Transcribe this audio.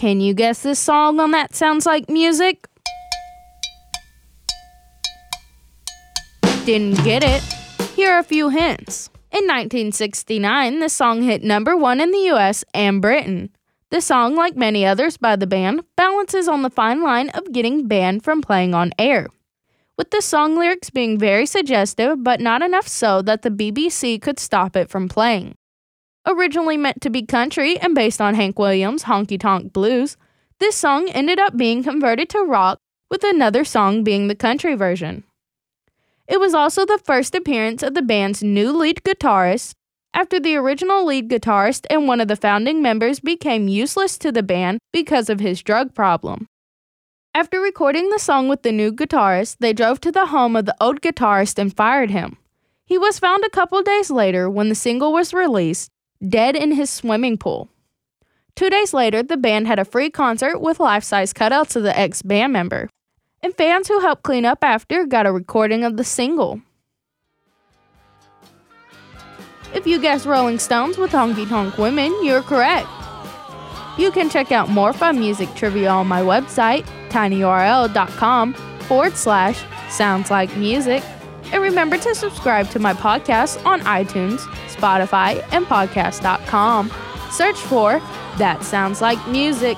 Can you guess this song on That Sounds Like Music? Didn't get it? Here are a few hints. In 1969, the song hit number one in the US and Britain. The song, like many others by the band, balances on the fine line of getting banned from playing on air. With the song lyrics being very suggestive, but not enough so that the BBC could stop it from playing. Originally meant to be country and based on Hank Williams' Honky Tonk Blues, this song ended up being converted to rock, with another song being the country version. It was also the first appearance of the band's new lead guitarist, after the original lead guitarist and one of the founding members became useless to the band because of his drug problem. After recording the song with the new guitarist, they drove to the home of the old guitarist and fired him. He was found a couple days later when the single was released, dead in his swimming pool. Two days later, the band had a free concert with life size cutouts of the ex band member and fans who helped clean up after got a recording of the single. If you guessed Rolling Stones with Honky Tonk Women, you're correct. You can check out more fun music trivia on my website, tinyurl.com forward slash sounds like music. And remember to subscribe to my podcast on iTunes, Spotify, and podcast.com. Search for That Sounds Like Music.